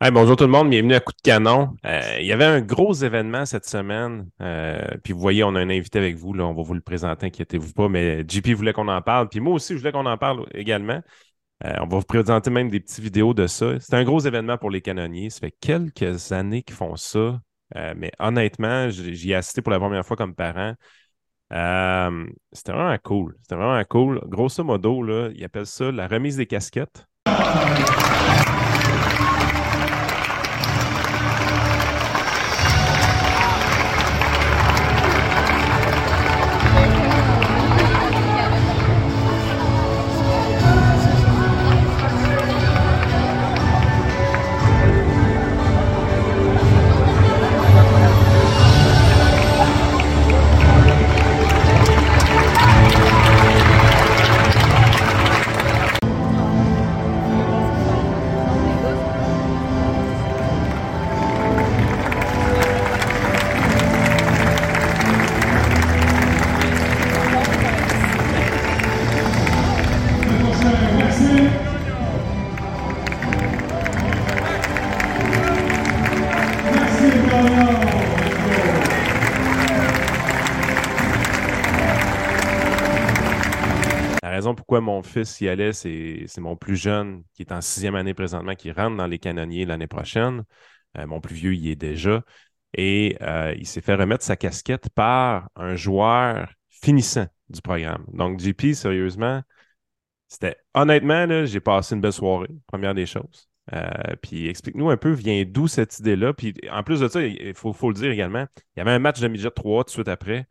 bonjour tout le monde, bienvenue à Coup de canon. Euh, il y avait un gros événement cette semaine. euh, puis vous voyez, on a un invité avec vous, là, on va vous le présenter, inquiétez-vous pas, mais JP voulait qu'on en parle. Puis moi aussi, je voulais qu'on en parle également. Euh, on va vous présenter même des petites vidéos de ça. C'est un gros événement pour les canonniers. Ça fait quelques années qu'ils font ça. Mais honnêtement, j'y ai assisté pour la première fois comme parent. C'était vraiment cool. C'était vraiment cool. Grosso modo, là, ils appellent ça la remise des casquettes. Pourquoi mon fils y allait, c'est mon plus jeune qui est en sixième année présentement, qui rentre dans les canonniers l'année prochaine. Euh, mon plus vieux y est déjà. Et euh, il s'est fait remettre sa casquette par un joueur finissant du programme. Donc, JP, sérieusement, c'était honnêtement, j'ai passé une belle soirée, première des choses. Euh, puis explique-nous un peu, vient d'où cette idée-là? Puis en plus de ça, il faut, faut le dire également, il y avait un match de midget 3 tout de suite après.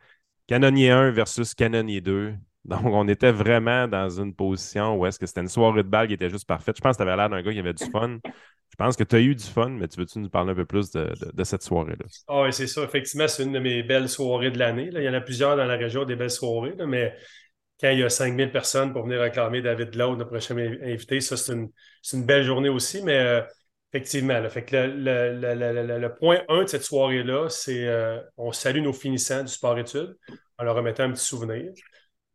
Canonnier 1 versus Canonnier 2. Donc, on était vraiment dans une position où est-ce que c'était une soirée de balle qui était juste parfaite. Je pense que tu avais l'air d'un gars qui avait du fun. Je pense que tu as eu du fun, mais tu veux-tu nous parler un peu plus de, cette soirée-là? Ah oui, c'est ça. Effectivement, c'est une de mes belles soirées de l'année. Il y en a plusieurs dans la région, des belles soirées, mais quand il y a 5000 personnes pour venir réclamer David Lowe, notre prochain in- invité, ça, c'est une, une belle journée aussi. Mais effectivement, le point 1 de cette soirée-là, c'est euh, on salue nos finissants du sport-études en leur remettant un petit souvenir.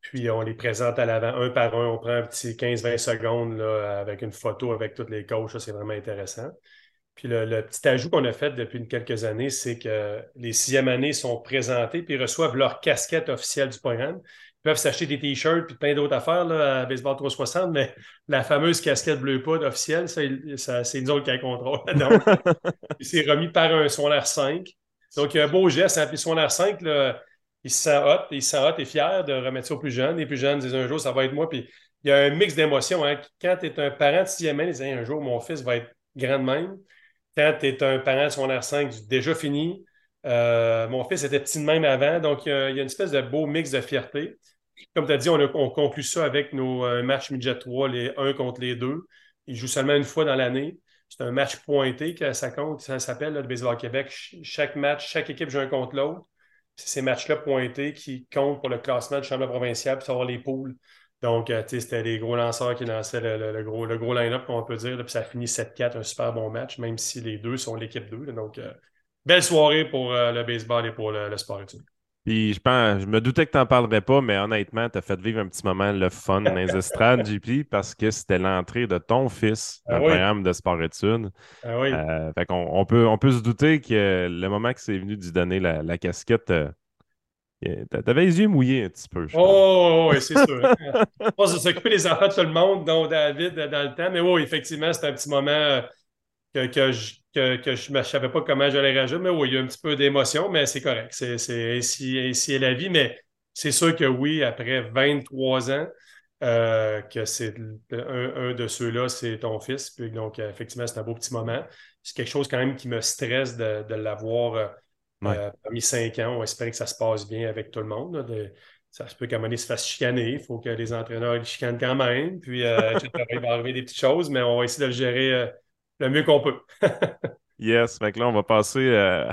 Puis on les présente à l'avant, un par un. On prend un petit 15-20 secondes là, avec une photo avec tous les coachs. Ça, c'est vraiment intéressant. Puis le, le petit ajout qu'on a fait depuis une quelques années, c'est que les sixième années sont présentés puis reçoivent leur casquette officielle du programme. Ils peuvent s'acheter des t-shirts puis plein d'autres affaires là, à Baseball 360, mais la fameuse casquette bleu poudre officielle, ça, c'est nous autres qui la contrôle. Donc, c'est remis par un Sonar 5. Donc, il y a un beau geste. Hein? Puis Sonar 5, là, il se sent hot, il se sent hot et fier de remettre ça aux plus jeunes. Les plus jeunes disent un jour, ça va être moi. Puis il y a un mix d'émotions. Hein? Quand tu es un parent de sixième année, un jour, mon fils va être grand de même. Quand tu es un parent de son R5, déjà fini. Euh, mon fils était petit de même avant. Donc, il y, a, une espèce de beau mix de fierté. Comme tu as dit, on, conclut ça avec nos euh, matchs midget 3, les 1 contre les 2. Ils jouent seulement une fois dans l'année. C'est un match pointé que ça compte, ça s'appelle le Baseball Québec. Ch- chaque match, chaque équipe joue un contre l'autre. C'est ces matchs-là pointés qui comptent pour le classement du championnat provincial puis savoir les poules. Donc, euh, c'était les gros lanceurs qui lançaient le, gros, le gros line-up, qu'on peut dire. là, puis ça a fini 7-4, un super bon match, même si les deux sont l'équipe 2. là. donc, euh, belle soirée pour euh, le baseball et pour le, le sport études. Puis je pense, je me doutais que tu n'en parlerais pas, mais honnêtement, tu as fait vivre un petit moment le fun dans les estrades, JP, parce que c'était l'entrée de ton fils dans Ah le programme de sport-études. Ah oui. Euh, fait qu'on on peut, on peut se douter que le moment que c'est venu d'y donner la, la casquette, euh, t'a- t'avais les yeux mouillés un petit peu, je pense. Oh, oui, c'est sûr. On s'occuper des enfants de tout le monde, dont David euh, dans le temps. Mais oui, effectivement, c'est un petit moment euh, que, que je que, que je ne savais pas comment j'allais réagir. Mais oui, il y a un petit peu d'émotion, mais c'est correct. C'est c'est ainsi, ainsi est la vie. Mais c'est sûr que oui, après 23 ans, euh, que c'est un, un de ceux-là, c'est ton fils. Puis donc, euh, effectivement, c'est un beau petit moment. C'est quelque chose quand même qui me stresse de, de l'avoir euh, Ouais. euh, parmi cinq ans. On espère que ça se passe bien avec tout le monde. là, de- ça se peut qu'à un moment donné, se fasse chicaner. Il faut que les entraîneurs les chicanent quand même. Puis, il va arriver des petites choses, mais on va essayer de le gérer le mieux qu'on peut. Yes, fait que là, on va passer euh,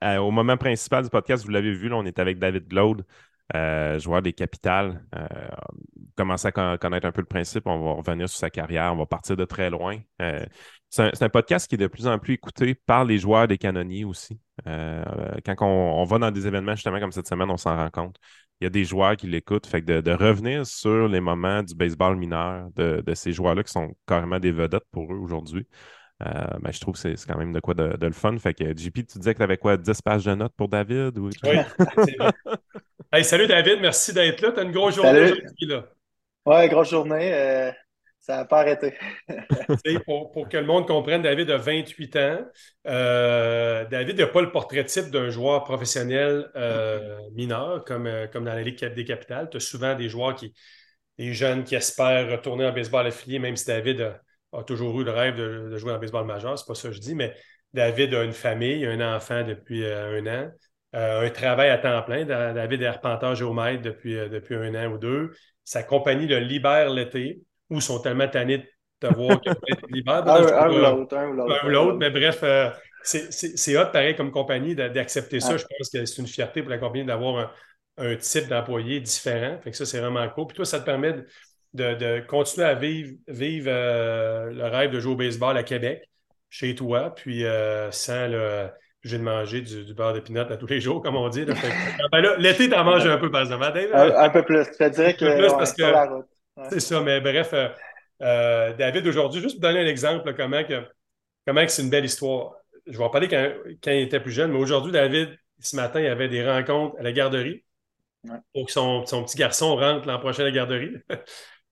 à- au moment principal du podcast. Vous l'avez vu, là, on est avec David Glaude, euh, joueur des Capitales. Euh, commencer à con- connaître un peu le principe, on va revenir sur sa carrière, on va partir de très loin. Euh, c'est un, podcast qui est de plus en plus écouté par les joueurs des canonniers aussi. Quand on, on va dans des événements justement comme cette semaine, on s'en rend compte. Il y a des joueurs qui l'écoutent. Fait que de, de revenir sur les moments du baseball mineur de, de ces joueurs-là qui sont carrément des vedettes pour eux aujourd'hui. Ben, je trouve que c'est quand même de quoi de, le fun. Fait que JP, tu disais que tu avais quoi, 10 pages de notes pour David? Ou... Oui, hey, salut David, merci d'être là. Tu as une grosse journée aujourd'hui. Là. Ouais, grosse journée. Ça n'a pas arrêté. pour, que le monde comprenne, David a 28 ans. Euh, David n'a pas le portrait type d'un joueur professionnel euh, mineur, comme, euh, comme dans la Ligue des capitales. Tu as souvent des joueurs qui, des jeunes qui espèrent retourner en baseball affilié, même si David a, toujours eu le rêve de, jouer en baseball majeur. C'est pas ça que je dis, mais David a une famille, un enfant depuis un an. un travail à temps plein. David est arpenteur géomètre depuis, depuis un an ou deux. Sa compagnie le libère l'été ou sont tellement tannés de te voir que libère. un, ou l'autre. Un ou l'autre. Mais bref, euh, c'est hot, pareil, comme compagnie, d'accepter ça. Je pense que c'est une fierté pour la compagnie d'avoir un, type d'employé différent. Fait que ça, c'est vraiment cool. Puis toi, ça te permet de, continuer à vivre, vivre euh, le rêve de jouer au baseball à Québec, chez toi, puis euh, sans le j'ai de manger du, beurre de pinot à tous les jours, comme on dit. Ben l'été, t'en manges un peu, par exemple. Un, un, peu plus. Je te dirais que, plus parce que c'est ça, mais bref, euh, David, aujourd'hui, juste pour donner un exemple, comment, que, comment c'est une belle histoire. Je vais en parler quand, quand, il était plus jeune, mais aujourd'hui, David, ce matin, il avait des rencontres à la garderie pour que son, petit garçon rentre l'an prochain à la garderie.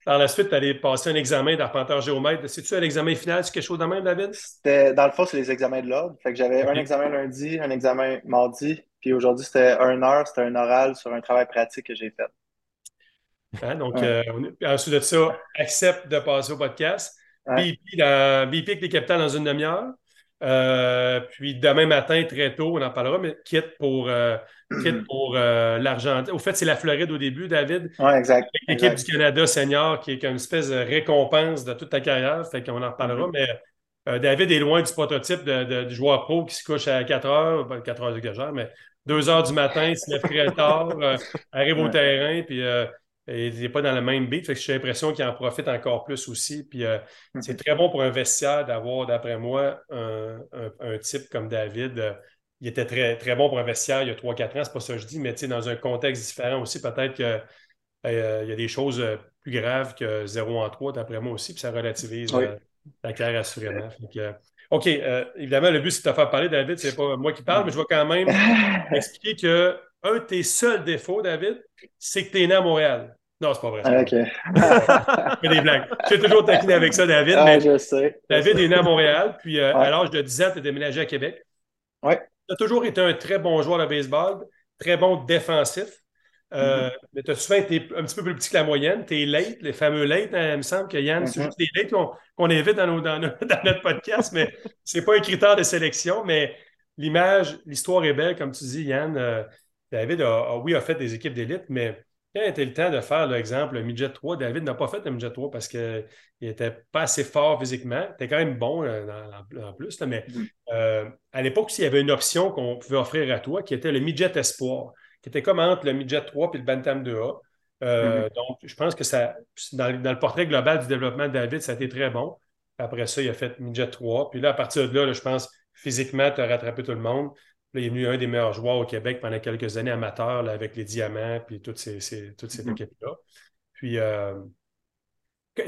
Par la suite, tu allais passer un examen d'arpenteur géomètre. C'est-tu un examen final? C'est quelque chose de même, David? dans le fond, c'est les examens de l'ordre. Fait que j'avais un examen lundi, un examen mardi, puis aujourd'hui, c'était un heure, c'était un oral sur un travail pratique que j'ai fait. Hein, donc, euh, ensuite de ça, accepte de passer au podcast. BP, dans, BP avec les capitales dans une demi-heure. Euh, puis demain matin, très tôt, on en parlera, mais quitte pour, euh, pour l'Argentine. Au fait, c'est la Floride au début, David. Oui, exact. L'équipe du Canada senior qui est une espèce de récompense de toute ta carrière. Fait qu'on en reparlera. Mm-hmm. Mais David est loin du prototype de, du joueur pro qui se couche à 4 heures, 4 heures de heures, mais 2 heures du matin, se lève très tard, arrive au terrain, puis il n'est pas dans le même beat. Fait que j'ai l'impression qu'il en profite encore plus aussi. Puis euh, mhm. c'est très bon pour un vestiaire d'avoir, d'après moi, un, type comme David. Euh, il était très, très bon pour un vestiaire il y a 3-4 ans, c'est pas ça que je dis, mais dans un contexte différent aussi, peut-être qu'il euh, y a des choses plus graves que 0 en 3, d'après moi aussi, puis ça relativise la carrière assurément. OK, évidemment, le but, c'est de te faire parler, David. C'est pas moi qui parle, mais je vais quand même expliquer que un de tes seuls défauts, David, c'est que tu es né à Montréal. Non, c'est pas vrai. Ah, OK. fais des blagues. Suis toujours taquiné avec ça, David. Ah, mais je sais. David est né à Montréal, puis euh, à l'âge de 10 ans, tu as déménagé à Québec. Oui. Tu as toujours été un très bon joueur de baseball, très bon défensif. Euh, mm-hmm. Mais tu as souvent été un petit peu plus petit que la moyenne. Tu es late, les fameux late. Hein, il me semble que Yann, c'est mm-hmm. juste des late qu'on évite dans, dans, notre podcast, mais ce n'est pas un critère de sélection. Mais l'image, l'histoire est belle, comme tu dis, Yann. Euh, David, a, oui, a fait des équipes d'élite, mais quand était le temps de faire l'exemple midget 3, David n'a pas fait le midget 3 parce qu'il n'était pas assez fort physiquement. Il était quand même bon euh, en, plus, mais mm-hmm. euh, à l'époque, il y avait une option qu'on pouvait offrir à toi qui était le midget espoir, qui était comme entre le midget 3 et le Bantam 2A. Euh, mm-hmm. Donc, je pense que ça, dans, le portrait global du développement de David, ça a été très bon. Après ça, il a fait midget 3. Puis là, à partir de là, je pense physiquement, tu as rattrapé tout le monde il est venu un des meilleurs joueurs au Québec pendant quelques années amateurs avec les Diamants puis toutes ces, toute cette mm-hmm. équipe-là. Puis, euh,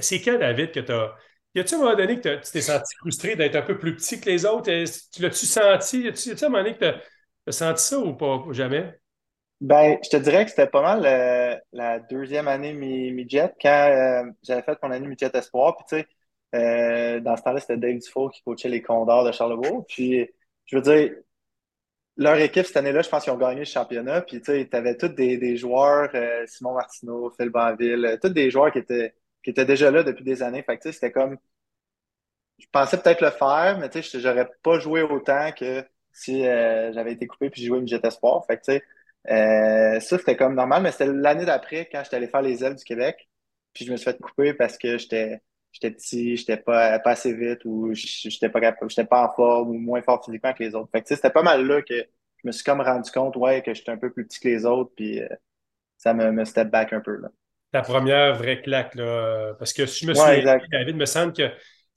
c'est quand, David, que tu as. Y a-tu un moment donné que tu t'es senti frustré d'être un peu plus petit que les autres? Tu l'as-tu senti? Y a-tu un moment donné que tu as, senti ça ou pas? Jamais? Ben, je te dirais que c'était pas mal euh, la deuxième année mi-jet quand euh, j'avais fait mon année mi-jet espoir. Puis, tu sais, dans ce temps-là, c'était Dave Dufault qui coachait les Condors de Charlebourg. Puis, je veux dire, leur équipe cette année-là, je pense qu'ils ont gagné le championnat. Puis tu sais, avais tous des, joueurs, euh, Simon Martineau, Phil Banville, euh, tous des joueurs qui étaient, qui étaient déjà là depuis des années. Fait que tu sais, c'était comme. Je pensais peut-être le faire, mais tu sais, j'aurais pas joué autant que si euh, j'avais été coupé puis joué Jet Espoir. Fait que tu sais, ça c'était comme normal, mais c'était l'année d'après quand j'étais allé faire les ailes du Québec. Puis je me suis fait couper parce que j'étais j'étais petit, j'étais pas, pas assez vite ou j'étais pas j'étais pas en forme ou moins fort physiquement que les autres. Fait que c'était pas mal là que je me suis comme rendu compte ouais, que j'étais un peu plus petit que les autres, puis euh, ça me, me step back un peu. Là. Ta première vraie claque, là, parce que si je me souviens, David, me semble que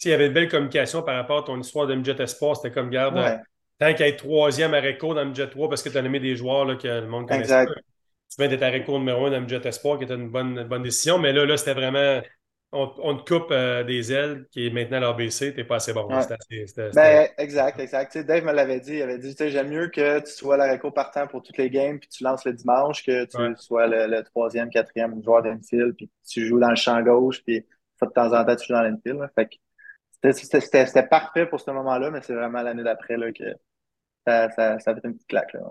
il y avait une belle communication par rapport à ton histoire de Midget Espoir. C'était comme, garde, tant qu'à être troisième à Reco dans Midget 3 parce que tu as nommé des joueurs là, que le monde connaît. Exact. Tu viens d'être à Reco numéro 1 dans Midget Espoir, qui était une bonne, bonne décision, mais là, là c'était vraiment on, te coupe euh, des ailes qui est maintenant l'ABC, t'es pas assez bon. Ben, exact, exact. Dave me l'avait dit, il avait dit j'aime mieux que tu sois le partant pour toutes les games, puis tu lances le dimanche, que tu sois le, troisième, quatrième joueur d'infield, puis tu joues dans le champ gauche, puis de temps en temps, tu joues dans l'infield. Fait c'était parfait pour ce moment-là, mais c'est vraiment l'année d'après que ça, ça, ça, fait une petite claque. Là.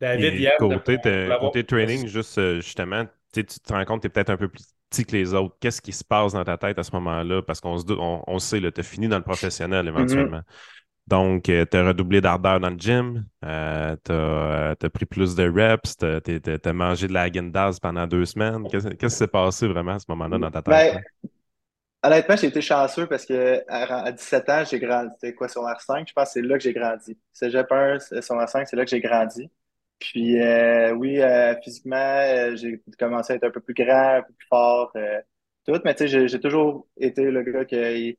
David, hier, côté, côté training, juste euh, justement, tu te rends compte que tu es peut-être un peu plus petit que les autres. Qu'est-ce qui se passe dans ta tête à ce moment-là? Parce qu'on on, on sait, tu as fini dans le professionnel mm-hmm. éventuellement. Donc, euh, tu as redoublé d'ardeur dans le gym, euh, tu as, pris plus de reps, tu as, mangé de la Agendaz pendant deux semaines. Qu'est-ce qui s'est passé vraiment à ce moment-là dans ta tête? Ben, honnêtement, j'ai été chanceux parce que à 17 ans, j'ai grandi. C'était quoi, sur R5? Je pense que c'est là que j'ai grandi. Cégep 1, sur R5, c'est là que j'ai grandi. Puis euh, oui, euh, physiquement, euh, j'ai commencé à être un peu plus grand, un peu plus fort, tout. Mais tu sais, j'ai toujours été le gars qui,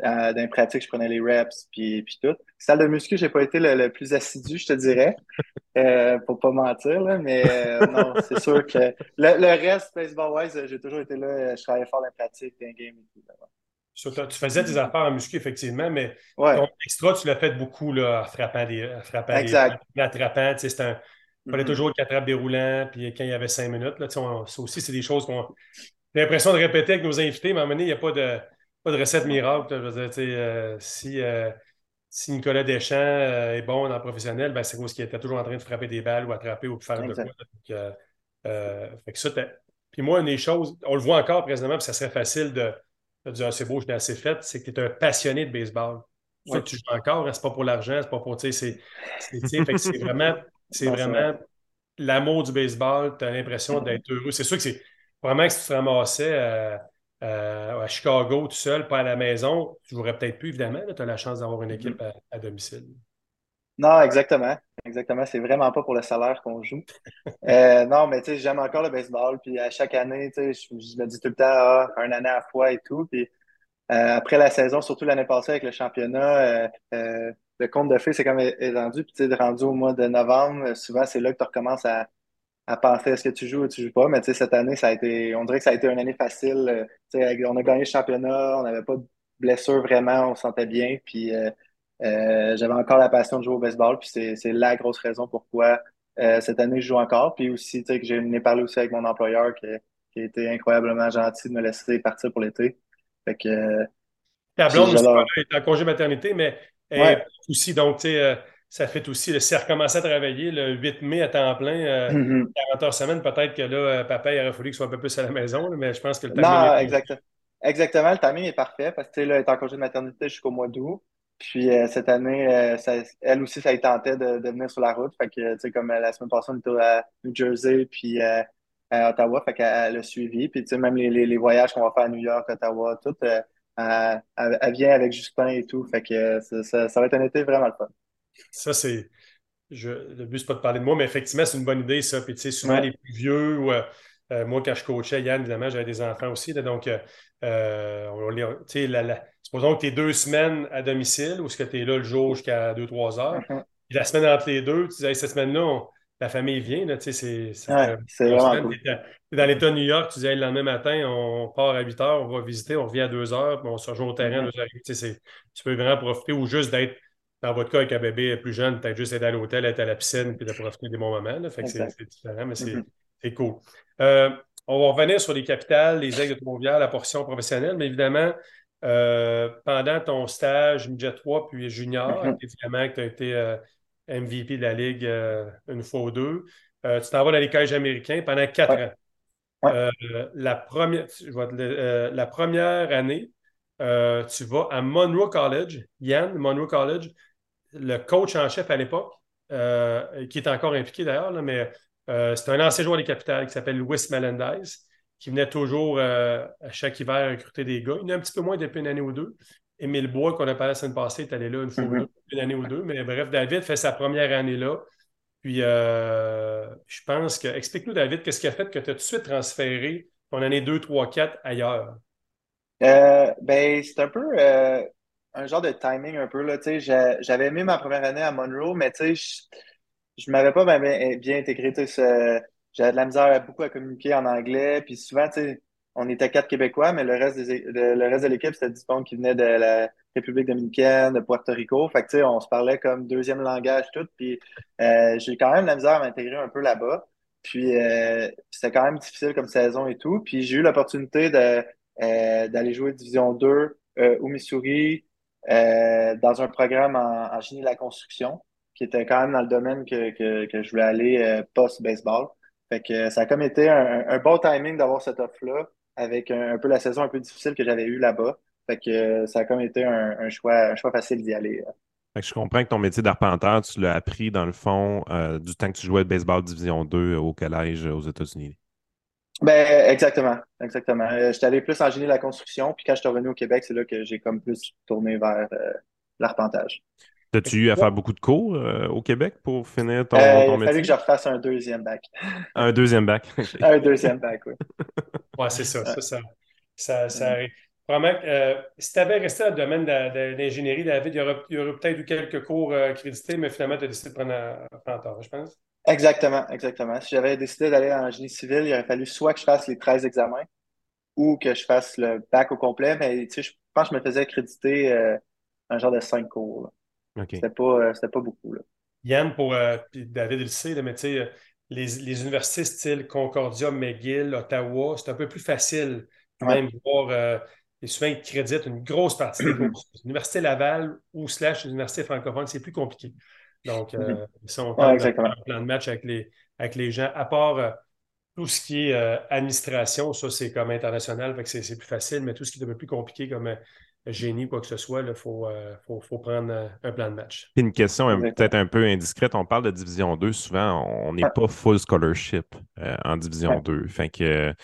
dans les pratiques, je prenais les reps, puis, puis tout. Salle de muscu, j'ai pas été le, plus assidu, je te dirais, euh, pour pas mentir, là, mais non, c'est sûr que le, reste, baseball-wise, j'ai toujours été là, je travaillais fort dans les pratiques, dans les games et tout. Tu faisais tes affaires en muscu, effectivement, mais ton extra, tu l'as fait beaucoup là, en frappant des. En frappant exact. Des, en attrapant. C'est un, il fallait mm-hmm. toujours le attrape déroulant, puis quand il y avait cinq minutes, là, ça aussi, c'est des choses qu'on j'ai l'impression de répéter avec nos invités, mais à un moment donné, il n'y a pas de, pas de recette miracle. Je veux dire, euh, si, euh, si Nicolas Deschamps euh, est bon dans le professionnel, ben, c'est parce qu'il était toujours en train de frapper des balles ou attraper ou faire de quoi. fait que ça, puis moi, une des choses, on le voit encore présentement, puis ça serait facile de, de dire ah, c'est beau, je l'ai assez fait, c'est que tu es un passionné de baseball. Ça, tu joues encore, hein, c'est pas pour l'argent, c'est pas pour. C'est vraiment c'est vraiment l'amour du baseball. Tu as l'impression d'être heureux. C'est sûr que c'est vraiment que si tu te ramassais euh, euh, à Chicago tout seul, pas à la maison, tu jouerais peut-être plus, évidemment. Tu as la chance d'avoir une équipe mm-hmm. à, domicile. Non, exactement. Exactement. C'est vraiment pas pour le salaire qu'on joue. Euh, non, mais tu sais, j'aime encore le baseball. Puis à chaque année, tu sais, je, me dis tout le temps, ah, un année à la fois et tout. Puis après la saison, surtout l'année passée avec le championnat, le compte de fées, c'est comme rendu. Puis, tu sais, rendu au mois de novembre, souvent, c'est là que tu recommences à, à penser est-ce que tu joues ou tu joues pas. Mais, tu sais, cette année, ça a été, on dirait que ça a été une année facile. Euh, tu sais, on a gagné le championnat, on n'avait pas de blessure vraiment, on se sentait bien. Puis, euh, euh, j'avais encore la passion de jouer au baseball. Puis, c'est la grosse raison pourquoi cette année, je joue encore. Puis aussi, tu sais, que j'ai parlé aussi avec mon employeur qui, qui a été incroyablement gentil de me laisser partir pour l'été. Fait que. Ta blonde est en congé maternité, mais aussi, donc, tu sais, ça fait aussi, le, si elle recommencé à travailler le 8 mai à temps plein, 40 euh, mm-hmm. heures semaine, peut-être que là, euh, papa, il aurait fallu qu'il soit un peu plus à la maison, mais je pense que le timing. Non, exactement. Exactement, le timing est parfait parce que là, elle est en congé de maternité jusqu'au mois d'août. Puis cette année, elle aussi, ça a tenté de, de, venir sur la route. Fait que, tu sais, comme la semaine passée, on était à New Jersey, puis à Ottawa, fait qu'elle a suivi. Puis, tu sais, même les, les, voyages qu'on va faire à New York, Ottawa, tout, elle, vient avec Justin et tout. Fait que ça, va être un été vraiment le fun. Ça, c'est. le but, c'est pas de parler de moi, mais effectivement, c'est une bonne idée, ça. Puis, tu sais, souvent, les plus vieux, ou, euh, moi, quand je coachais, Yann, évidemment, j'avais des enfants aussi. donc, euh, tu sais, supposons que tu es deux semaines à domicile ou est-ce que tu es là le jour jusqu'à deux, trois heures. Uh-huh. la semaine entre les deux, tu disais, cette semaine-là, la famille vient, là, tu sais, c'est vraiment cool. Dans l'État de New York, tu disais, le lendemain matin, on part à 8 heures, on va visiter, on revient à 2 heures, puis on se rejoint au terrain à 2 heures. Tu peux vraiment profiter ou juste d'être, dans votre cas, avec un bébé plus jeune, peut-être juste être à l'hôtel, être à la piscine, puis de profiter des bons moments. Là. Fait que c'est différent, mais c'est mm-hmm. cool. Euh, on va revenir sur les capitales, les aigles de Trois-Rivières, la portion professionnelle, mais évidemment, euh, pendant ton stage midget 3 puis junior, mm-hmm. évidemment que tu as été euh, MVP de la Ligue une fois ou deux. Tu t'en vas dans les collèges américains pendant quatre ans. La, première, la première année, tu vas à Monroe College, Yann, Monroe College, le coach en chef à l'époque, qui est encore impliqué d'ailleurs, mais c'est un ancien joueur des capitales qui s'appelle Louis Melendez, qui venait toujours à chaque hiver recruter des gars. Il y en a un petit peu moins depuis une année ou deux. Émile Bois, qu'on a parlé la semaine passée, est allé là une fois mm-hmm. une année ou deux. Mais bref, David fait sa première année là. Puis euh, je pense que. Explique-nous, David, qu'est-ce qui a fait que tu as tout de suite transféré ton année 2, 3, 4 ailleurs? Euh, ben, c'est un peu euh, un genre de timing un peu. Là, j'avais aimé ma première année à Monroe, mais je ne m'avais pas bien, intégré. J'avais de la misère beaucoup à communiquer en anglais. Puis souvent, on était quatre Québécois, mais le reste, des, le, reste de l'équipe, c'était du monde qui venait de la République dominicaine, de Puerto Rico. Fait que, on se parlait comme deuxième langage tout. Puis euh, j'ai quand même la misère à m'intégrer un peu là-bas. Puis euh, c'était quand même difficile comme saison et tout. Puis j'ai eu l'opportunité de, euh, d'aller jouer Division 2 au Missouri dans un programme en, génie de la construction, qui était quand même dans le domaine que, que, que je voulais aller post-baseball. Fait que ça a comme été un, bon timing d'avoir cette offre-là avec un, peu la saison un peu difficile que j'avais eue là-bas. Fait que ça a comme été un, choix, un choix facile d'y aller. Je comprends que ton métier d'arpenteur, tu l'as appris dans le fond euh, du temps que tu jouais de baseball division 2 au collège aux États-Unis. Ben, exactement. Exactement. Euh, j'étais allé plus en génie de la construction, puis quand je suis revenu au Québec, c'est là que j'ai comme plus tourné vers euh, l'arpentage. As-tu eu à faire beaucoup de cours au Québec pour finir ton, métier? Il a fallu que je refasse un deuxième bac. un deuxième bac. un deuxième bac, oui. Oui, c'est ça, ça, ça, ça, ça arrive. Euh, si tu avais resté dans le domaine de, l'ingénierie, David, il y aurait, aurait peut-être eu quelques cours euh, crédités, mais finalement, tu as décidé de prendre un temps, je pense. Exactement, exactement. Si j'avais décidé d'aller en génie civil, il aurait fallu soit que je fasse les 13 examens ou que je fasse le bac au complet, mais tu sais, je pense que je me faisais créditer euh, un genre de 5 cours. C'était pas, pas beaucoup. Là. Yann, pour David, il le sait, mais tu sais, les, les, universités style Concordia, McGill, Ottawa, c'est un peu plus facile même voir. Euh, et souvent, ils créditent une grosse partie des cours. L'Université Laval ou slash l'Université francophone, c'est plus compliqué. Donc, euh, mhm. ils sont en plan de match avec les, avec les gens, à part euh, tout ce qui est administration, ça, c'est comme international, fait que c'est plus facile, mais tout ce qui est un peu plus compliqué comme génie, quoi que ce soit, il faut, euh, faut, faut, prendre euh, un plan de match. Une question peut-être un peu indiscrète. On parle de Division 2, souvent, on n'est pas full scholarship euh, en Division 2. Fait que,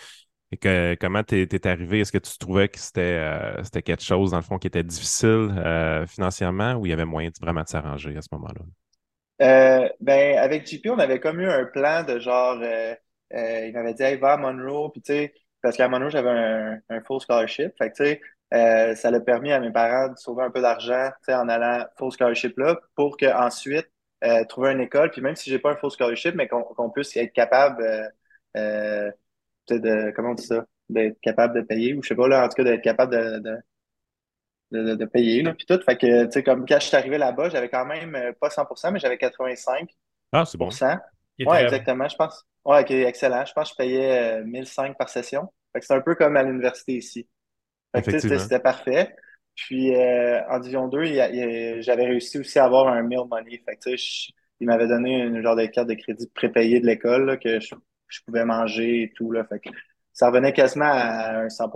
que comment tu es, arrivé? Est-ce que tu trouvais que c'était quelque chose, dans le fond, qui était difficile financièrement ou il y avait moyen de vraiment de s'arranger à ce moment-là? Ben, avec JP, on avait comme eu un plan de genre, il m'avait dit, hey, va à Monroe, puis tu sais, parce qu'à Monroe, j'avais un, un, full scholarship. Fait que tu sais, euh, ça a permis à mes parents de sauver un peu d'argent en allant full scholarship là pour qu'ensuite euh, trouver une école. Puis même si j'ai pas un full scholarship, mais qu'on puisse être capable euh, euh de, comment on dit ça, d'être capable de payer, ou je sais pas, là, en tout cas, d'être capable de, de, de, payer. Là, puis tout. Fait que, tu sais, comme quand je suis arrivé là-bas, j'avais quand même pas 100%, mais j'avais 85%. Ah, c'est bon. Oui, exactement, je pense. Ouais, ok, excellent. Je pense que je payais 1005 par session. Fait que c'est un peu comme à l'université ici. C'était parfait. Puis euh, en Division 2, j'avais réussi aussi à avoir un meal money. Fait il m'avait donné une genre de carte de crédit prépayée de l'école que je, pouvais manger et tout. Là. Fait que ça revenait quasiment à un 100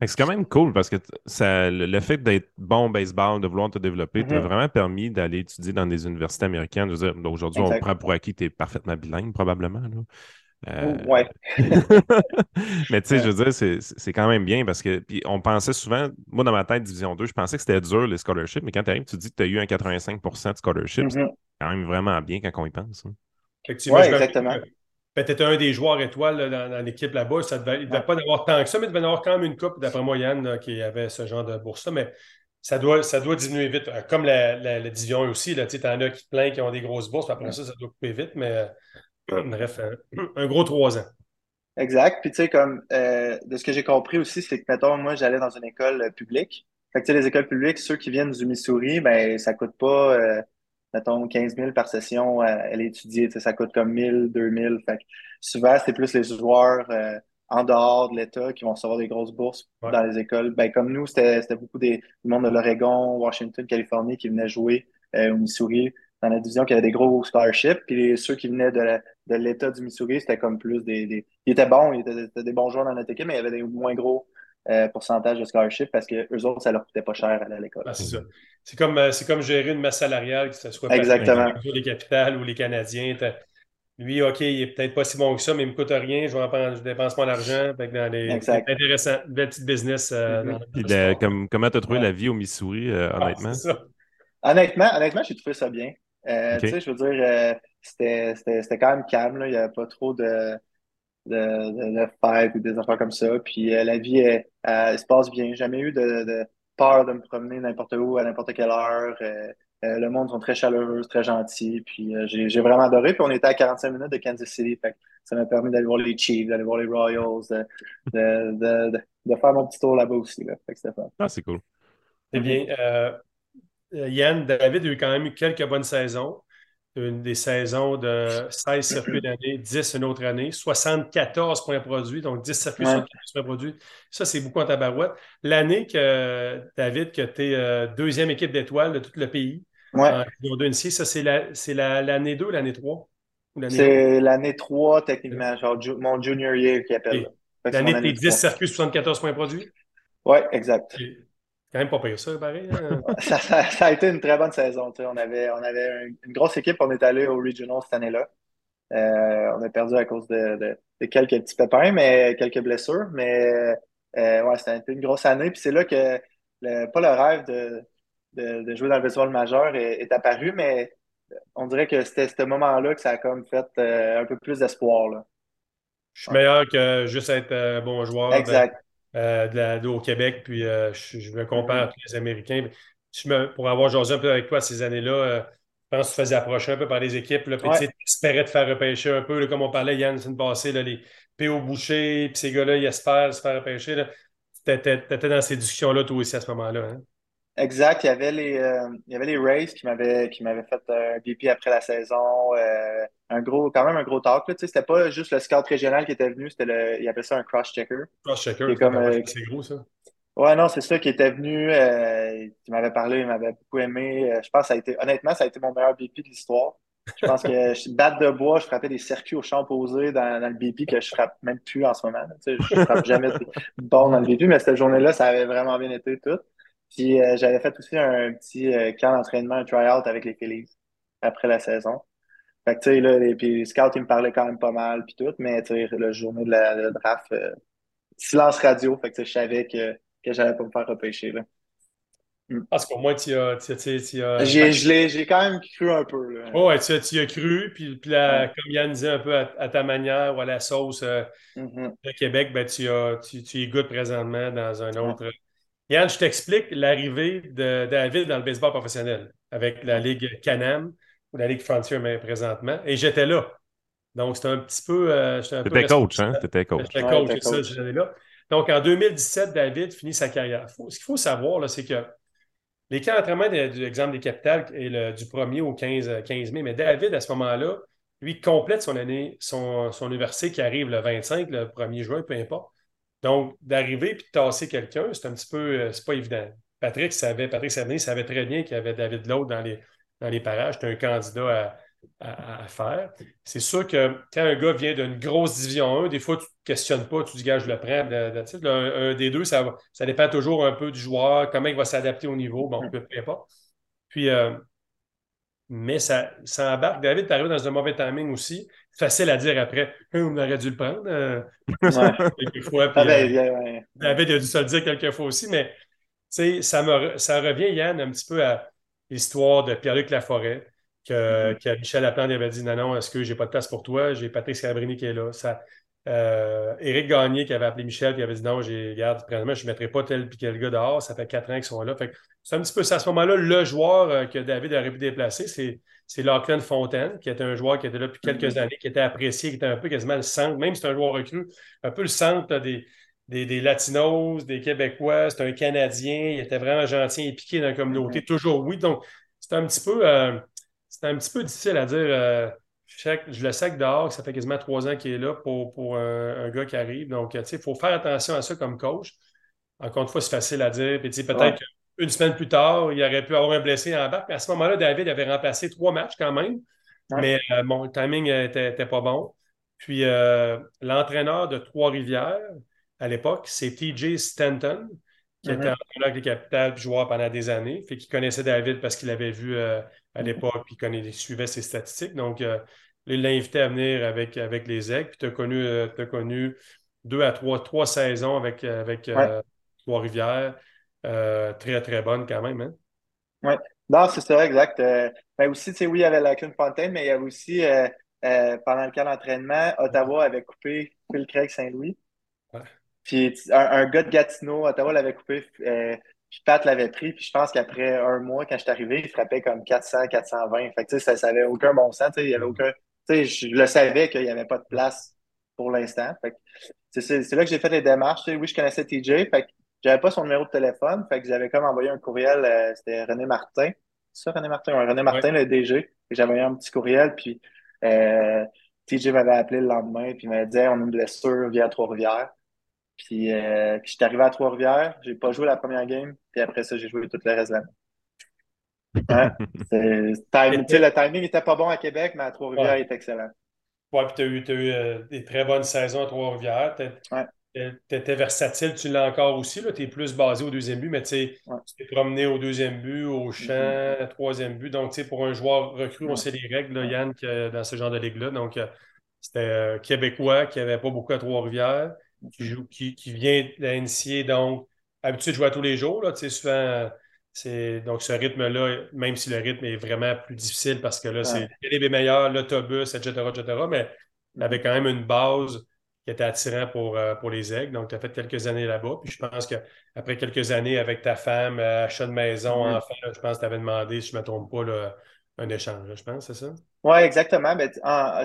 c'est quand même cool parce que ça, le fait d'être bon au baseball, de vouloir te développer, t'a mm-hmm. vraiment permis d'aller étudier dans des universités américaines. Je veux dire, aujourd'hui, on prend pour acquis que tu es parfaitement bilingue, probablement. Là. Euh, ouais. mais tu sais, je veux dire, c'est quand même bien parce que puis on pensait souvent, moi dans ma tête, Division 2, je pensais que c'était dur les scholarships, mais quand tu arrives, tu dis que tu as eu un 85% de scholarship, c'est mm-hmm. quand même vraiment bien quand on y pense. Hein. Effectivement, exactement. Peut-être un des joueurs étoiles dans, l'équipe là-bas, il ne devait pas avoir tant que ça, mais il devait avoir quand même une coupe, d'après moi, Yann, qui avait ce genre de bourse-là. Mais ça doit, ça doit diminuer vite. Euh, comme la, la, division aussi, tu en as qui plein qui ont des grosses bourses, après ça, ça doit couper vite, mais Bref, un, gros trois ans. Exact. Puis tu sais, comme euh, de ce que j'ai compris aussi, c'est que, mettons, moi, j'allais dans une école euh, publique. Fait que tu sais, les écoles publiques, ceux qui viennent du Missouri, ben ça coûte pas, euh, mettons, 15 000 par session à, à l'étudier. Ça coûte comme 1000, 2000. Fait que souvent, c'est plus les joueurs en dehors de l'État qui vont recevoir des grosses bourses dans les écoles. Ben, comme nous, c'était beaucoup des, du monde de l'Oregon, Washington, Californie qui venaient jouer au Missouri dans la division qui avait des gros scholarships. Puis ceux qui venaient de, de l'État du Missouri, c'était comme plus des, des, Ils étaient bons, ils étaient, des bons joueurs dans notre équipe, mais il y avait des moins gros euh, pourcentages de scholarships parce que eux autres, ça leur coûtait pas cher à aller à l'école. Ah, c'est ça. C'est comme, euh, comme gérer une masse salariale, que ce soit Exactement. les capitales ou les Canadiens. Lui, OK, il est peut-être pas si bon que ça, mais il me coûte rien, je, ne dépense pas d'argent. C'est intéressant, belle petite business. Euh, mm-hmm. comment tu as trouvé la vie au Missouri, ah, honnêtement? honnêtement? Honnêtement, j'ai trouvé ça bien. Euh, tu sais, je veux dire, euh, c'était quand même calme. Là. Il n'y avait pas trop de, de, de, fêtes ou des affaires comme ça. Puis euh, la vie, elle, se passe bien. J'ai jamais eu de, de, peur de me promener n'importe où, à n'importe quelle heure. le monde sont très chaleureux, très gentils. Puis j'ai vraiment adoré. Puis on était à 45 minutes de Kansas City. ça m'a permis d'aller voir les Chiefs, d'aller voir les Royals, de, faire mon petit tour là-bas aussi. Là. Ah, c'est cool. Eh bien, Yann, David a eu quand même quelques bonnes saisons une des saisons de 16 circuits d'année, 10 une autre année, 74 points produits, donc 10 circuits, ouais. points produits. Ça, c'est beaucoup en tabarouette. L'année que, David, que tu es euh, deuxième équipe d'étoiles de tout le pays, ouais. en ça, c'est l'année la, 2 ou l'année 3? C'est l'année 3, techniquement, genre mon junior year qui appelle. L'année de tes 10 circuits, 74 points produits? Oui, exact quand même pas payé ça, pareil. Hein. ça, a été une très bonne saison. On avait, on avait une, grosse équipe. On est allé au Regional cette année-là. Euh, on a perdu à cause de, quelques petits pépins, mais quelques blessures. Mais euh, ouais, c'était une grosse année. Puis c'est là que pas le rêve de, jouer dans le baseball majeur est, apparu, mais on dirait que c'était ce moment-là que ça a comme fait euh, un peu plus d'espoir. Je suis meilleur que juste être bon joueur. Exact. Euh, au Québec, puis euh, je, me compare à tous les Américains. pour avoir jasé un peu avec toi ces années-là, euh, je pense que tu faisais approcher un peu par les équipes, puis tu espérais te faire repêcher un peu, comme on parlait, Yann, c'est une passée, les P.O. Boucher, puis ces gars-là, ils espèrent se faire repêcher. Tu étais, dans ces discussions-là, toi aussi, à ce moment-là. Hein? Exact. Il y avait les, euh, il y avait les Rays qui m'avaient, qui m'avaient fait euh, un BP après la saison. Euh, un gros, quand même un gros talk. Tu sais, c'était pas juste le scout régional qui était venu, c'était le, il appelait ça un cross-checker. Cross-checker, c'est gros ça. Ouais, non, c'est ça qui était venu, qui m'avait parlé, il m'avait beaucoup aimé. je pense que ça a été, honnêtement, ça a été mon meilleur BP de l'histoire. Je pense que je batte de bois, je frappais des circuits au champ opposé dans, dans, le BP que je frappe même plus en ce moment. Tu sais, je frappe jamais de bon dans le BP, mais cette journée-là, ça avait vraiment bien été tout. Puis euh, j'avais fait aussi un petit euh, camp d'entraînement, un try-out avec les Phillies après la saison. Fait que tu sais, là, les, puis les scouts, ils me parlaient quand même pas mal, puis tout, mais tu sais, la journée de la, draft, euh, silence radio, fait que je savais que, que j'allais pas me faire repêcher, là. Parce qu'au moins, tu as. J'ai quand même cru un peu. Là. Oh, ouais, tu, tu as cru. Puis, puis comme Yann disait un peu à, ta manière ou à la sauce mm-hmm. de Québec, ben, tu, as, tu, tu y goûtes présentement dans un autre, Yann, je t'explique l'arrivée de David dans le baseball professionnel avec la Ligue Canam ou la Ligue Frontier mais présentement. Et j'étais là. Donc, c'était un petit peu. Euh, T'étais coach, hein? T'étais coach. J'étais coach, c'est ça, j'étais là. Donc, en 2017, David finit sa carrière. ce qu'il faut savoir, c'est que les camps d'entraînement, de, l'exemple des capitales est le, du 1er au 15, 15 mai, mais David, à ce moment-là, lui, complète son année, son, son université qui arrive le 25, le 1er juin, peu importe. Donc, d'arriver et de tasser quelqu'un, c'est un petit peu, euh, c'est pas évident. Patrick savait, Patrick savait très bien qu'il y avait David Laude dans les, dans les parages. C'était un candidat à, faire. C'est sûr que quand un gars vient d'une grosse division 1, des fois, tu ne questionnes pas, tu dis, gars, je le prends. un, des deux, ça, ça dépend toujours un peu du joueur, comment il va s'adapter au niveau. Bon, peu importe. Puis, euh, mais ça, ça embarque. David, tu arrives dans un mauvais timing aussi. Facile à dire après. Hein, on aurait dû le prendre. Euh. Ah, ben, euh, David a dû se le dire quelques fois aussi, mais ça, me, ça revient, Yann, un petit peu à l'histoire de Pierre-Luc Laforêt, que, mm-hmm. que Michel Laplante avait dit Non, non, est-ce que j'ai pas de place pour toi? J'ai Patrick Scalabrini qui est là. Ça, euh, Éric Gagné qui avait appelé Michel qui avait dit non, j'ai garde, je ne mettrai pas tel puis quel gars dehors, ça fait quatre ans qu'ils sont là. c'est un petit peu ça. À ce moment-là, le joueur euh, que David aurait pu déplacer, c'est, c'est Lachlan Fontaine, qui était un joueur qui était là depuis quelques mm-hmm. années, qui était apprécié, qui était un peu quasiment le centre, même si c'est un joueur recru, un peu le centre des, des, Latinos, des Québécois, c'est un Canadien, il était vraiment gentil et piqué dans la communauté, mm-hmm. toujours oui. Donc, c'est un petit peu, euh, c'est un petit peu difficile à dire je le sais que dehors, ça fait quasiment trois ans qu'il est là pour, pour un, gars qui arrive. Donc, tu sais, il faut faire attention à ça comme coach. Encore une fois, c'est facile à dire. Puis, peut-être qu'une semaine plus tard, il aurait pu avoir un blessé en bas. Mais à ce moment-là, David avait remplacé trois matchs quand même. Mais euh, bon, le timing n'était pas bon. Puis, euh, l'entraîneur de Trois-Rivières, à l'époque, c'est TJ Stanton, qui était entraîneur avec les Capitales puis joueur pendant des années. Fait qu'il connaissait David parce qu'il l'avait vu euh, à l'époque puis qu'il suivait ses statistiques. Donc, il l'a invité à venir avec, avec les Aigles. Puis tu as connu, euh, connu deux à trois, trois saisons avec, avec euh, Trois-Rivières. Euh, très, très bonne quand même. Hein? Oui. Non, c'est ça, exact. ben aussi, tu sais, oui, il y avait la Fontaine, mais il y avait aussi, pendant le cas d'entraînement, Ottawa avait coupé Phil Craig Saint-Louis. Puis un, gars de Gatineau, Ottawa l'avait coupé. Puis Pat l'avait pris, puis je pense qu'après un mois, quand je suis arrivé, il frappait comme 400, 420. Fait que, ça n'avait aucun bon sens. Il y avait aucun. Je le savais qu'il n'y avait pas de place pour l'instant. C'est là que j'ai fait les démarches. oui, je connaissais TJ. Fait que j'avais pas son numéro de téléphone. Fait que j'avais comme envoyé un courriel. Euh, c'était René Martin. C'est ça, René Martin? René Martin, le DG. J'avais envoyé un petit courriel. Puis euh, TJ m'avait appelé le lendemain. Puis il m'avait dit on a une blessure via Trois-Rivières. Puis, euh, puis je suis arrivé à Trois-Rivières, j'ai pas joué la première game, puis après ça, j'ai joué tout le reste de l'année. Hein? le timing était pas bon à Québec, mais à Trois-Rivières, il est excellent. Oui, puis tu as eu, as eu euh, des très bonnes saisons à Trois-Rivières. Tu étais versatile, tu l'as encore aussi. Tu es plus basé au deuxième but, mais tu t'es promené au deuxième but, au champ, mm-hmm. troisième but. Donc, pour un joueur recru, on sait les règles, Yann, dans ce genre de ligue-là. Donc, euh, c'était Québécois qui n'avait pas beaucoup à Trois-Rivières qui, joue, qui, qui vient de la NCA, donc habitué de jouer à tous les jours. Là, souvent, c'est, donc ce rythme-là, même si le rythme est vraiment plus difficile parce que là, c'est les meilleurs, l'autobus, etc., etc., mais il avait quand même une base qui était attirant pour, euh, pour les aigles. Donc, tu as fait quelques années là-bas. Puis je pense qu'après quelques années avec ta femme, achat de maison, mm-hmm. enfant, je pense que tu avais demandé, si je ne me trompe pas, un échange, je pense, c'est ça? Oui, exactement. Ben,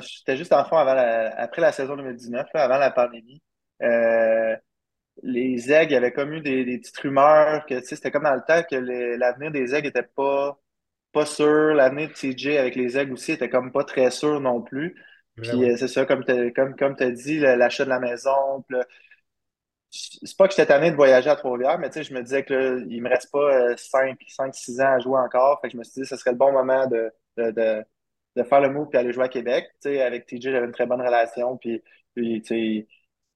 J'étais juste en fond avant après la saison 2019, avant la pandémie. Euh, les aigles, il y avait comme eu des, petites rumeurs que c'était comme dans le temps que l'avenir des aigles n'était pas, pas sûr. L'avenir de TJ avec les aigles aussi était comme pas très sûr non plus. Puis euh, c'est ça, comme tu comme, comme as dit, l'achat de la maison. C'est pas que j'étais tanné de voyager à Trois-Rivières, mais je me disais que il me reste pas 5, 5, 6 ans à jouer encore. Fait que je me suis dit que ce serait le bon moment de, de, de, faire le move et aller jouer à Québec. avec TJ, j'avais une très bonne relation. Puis, puis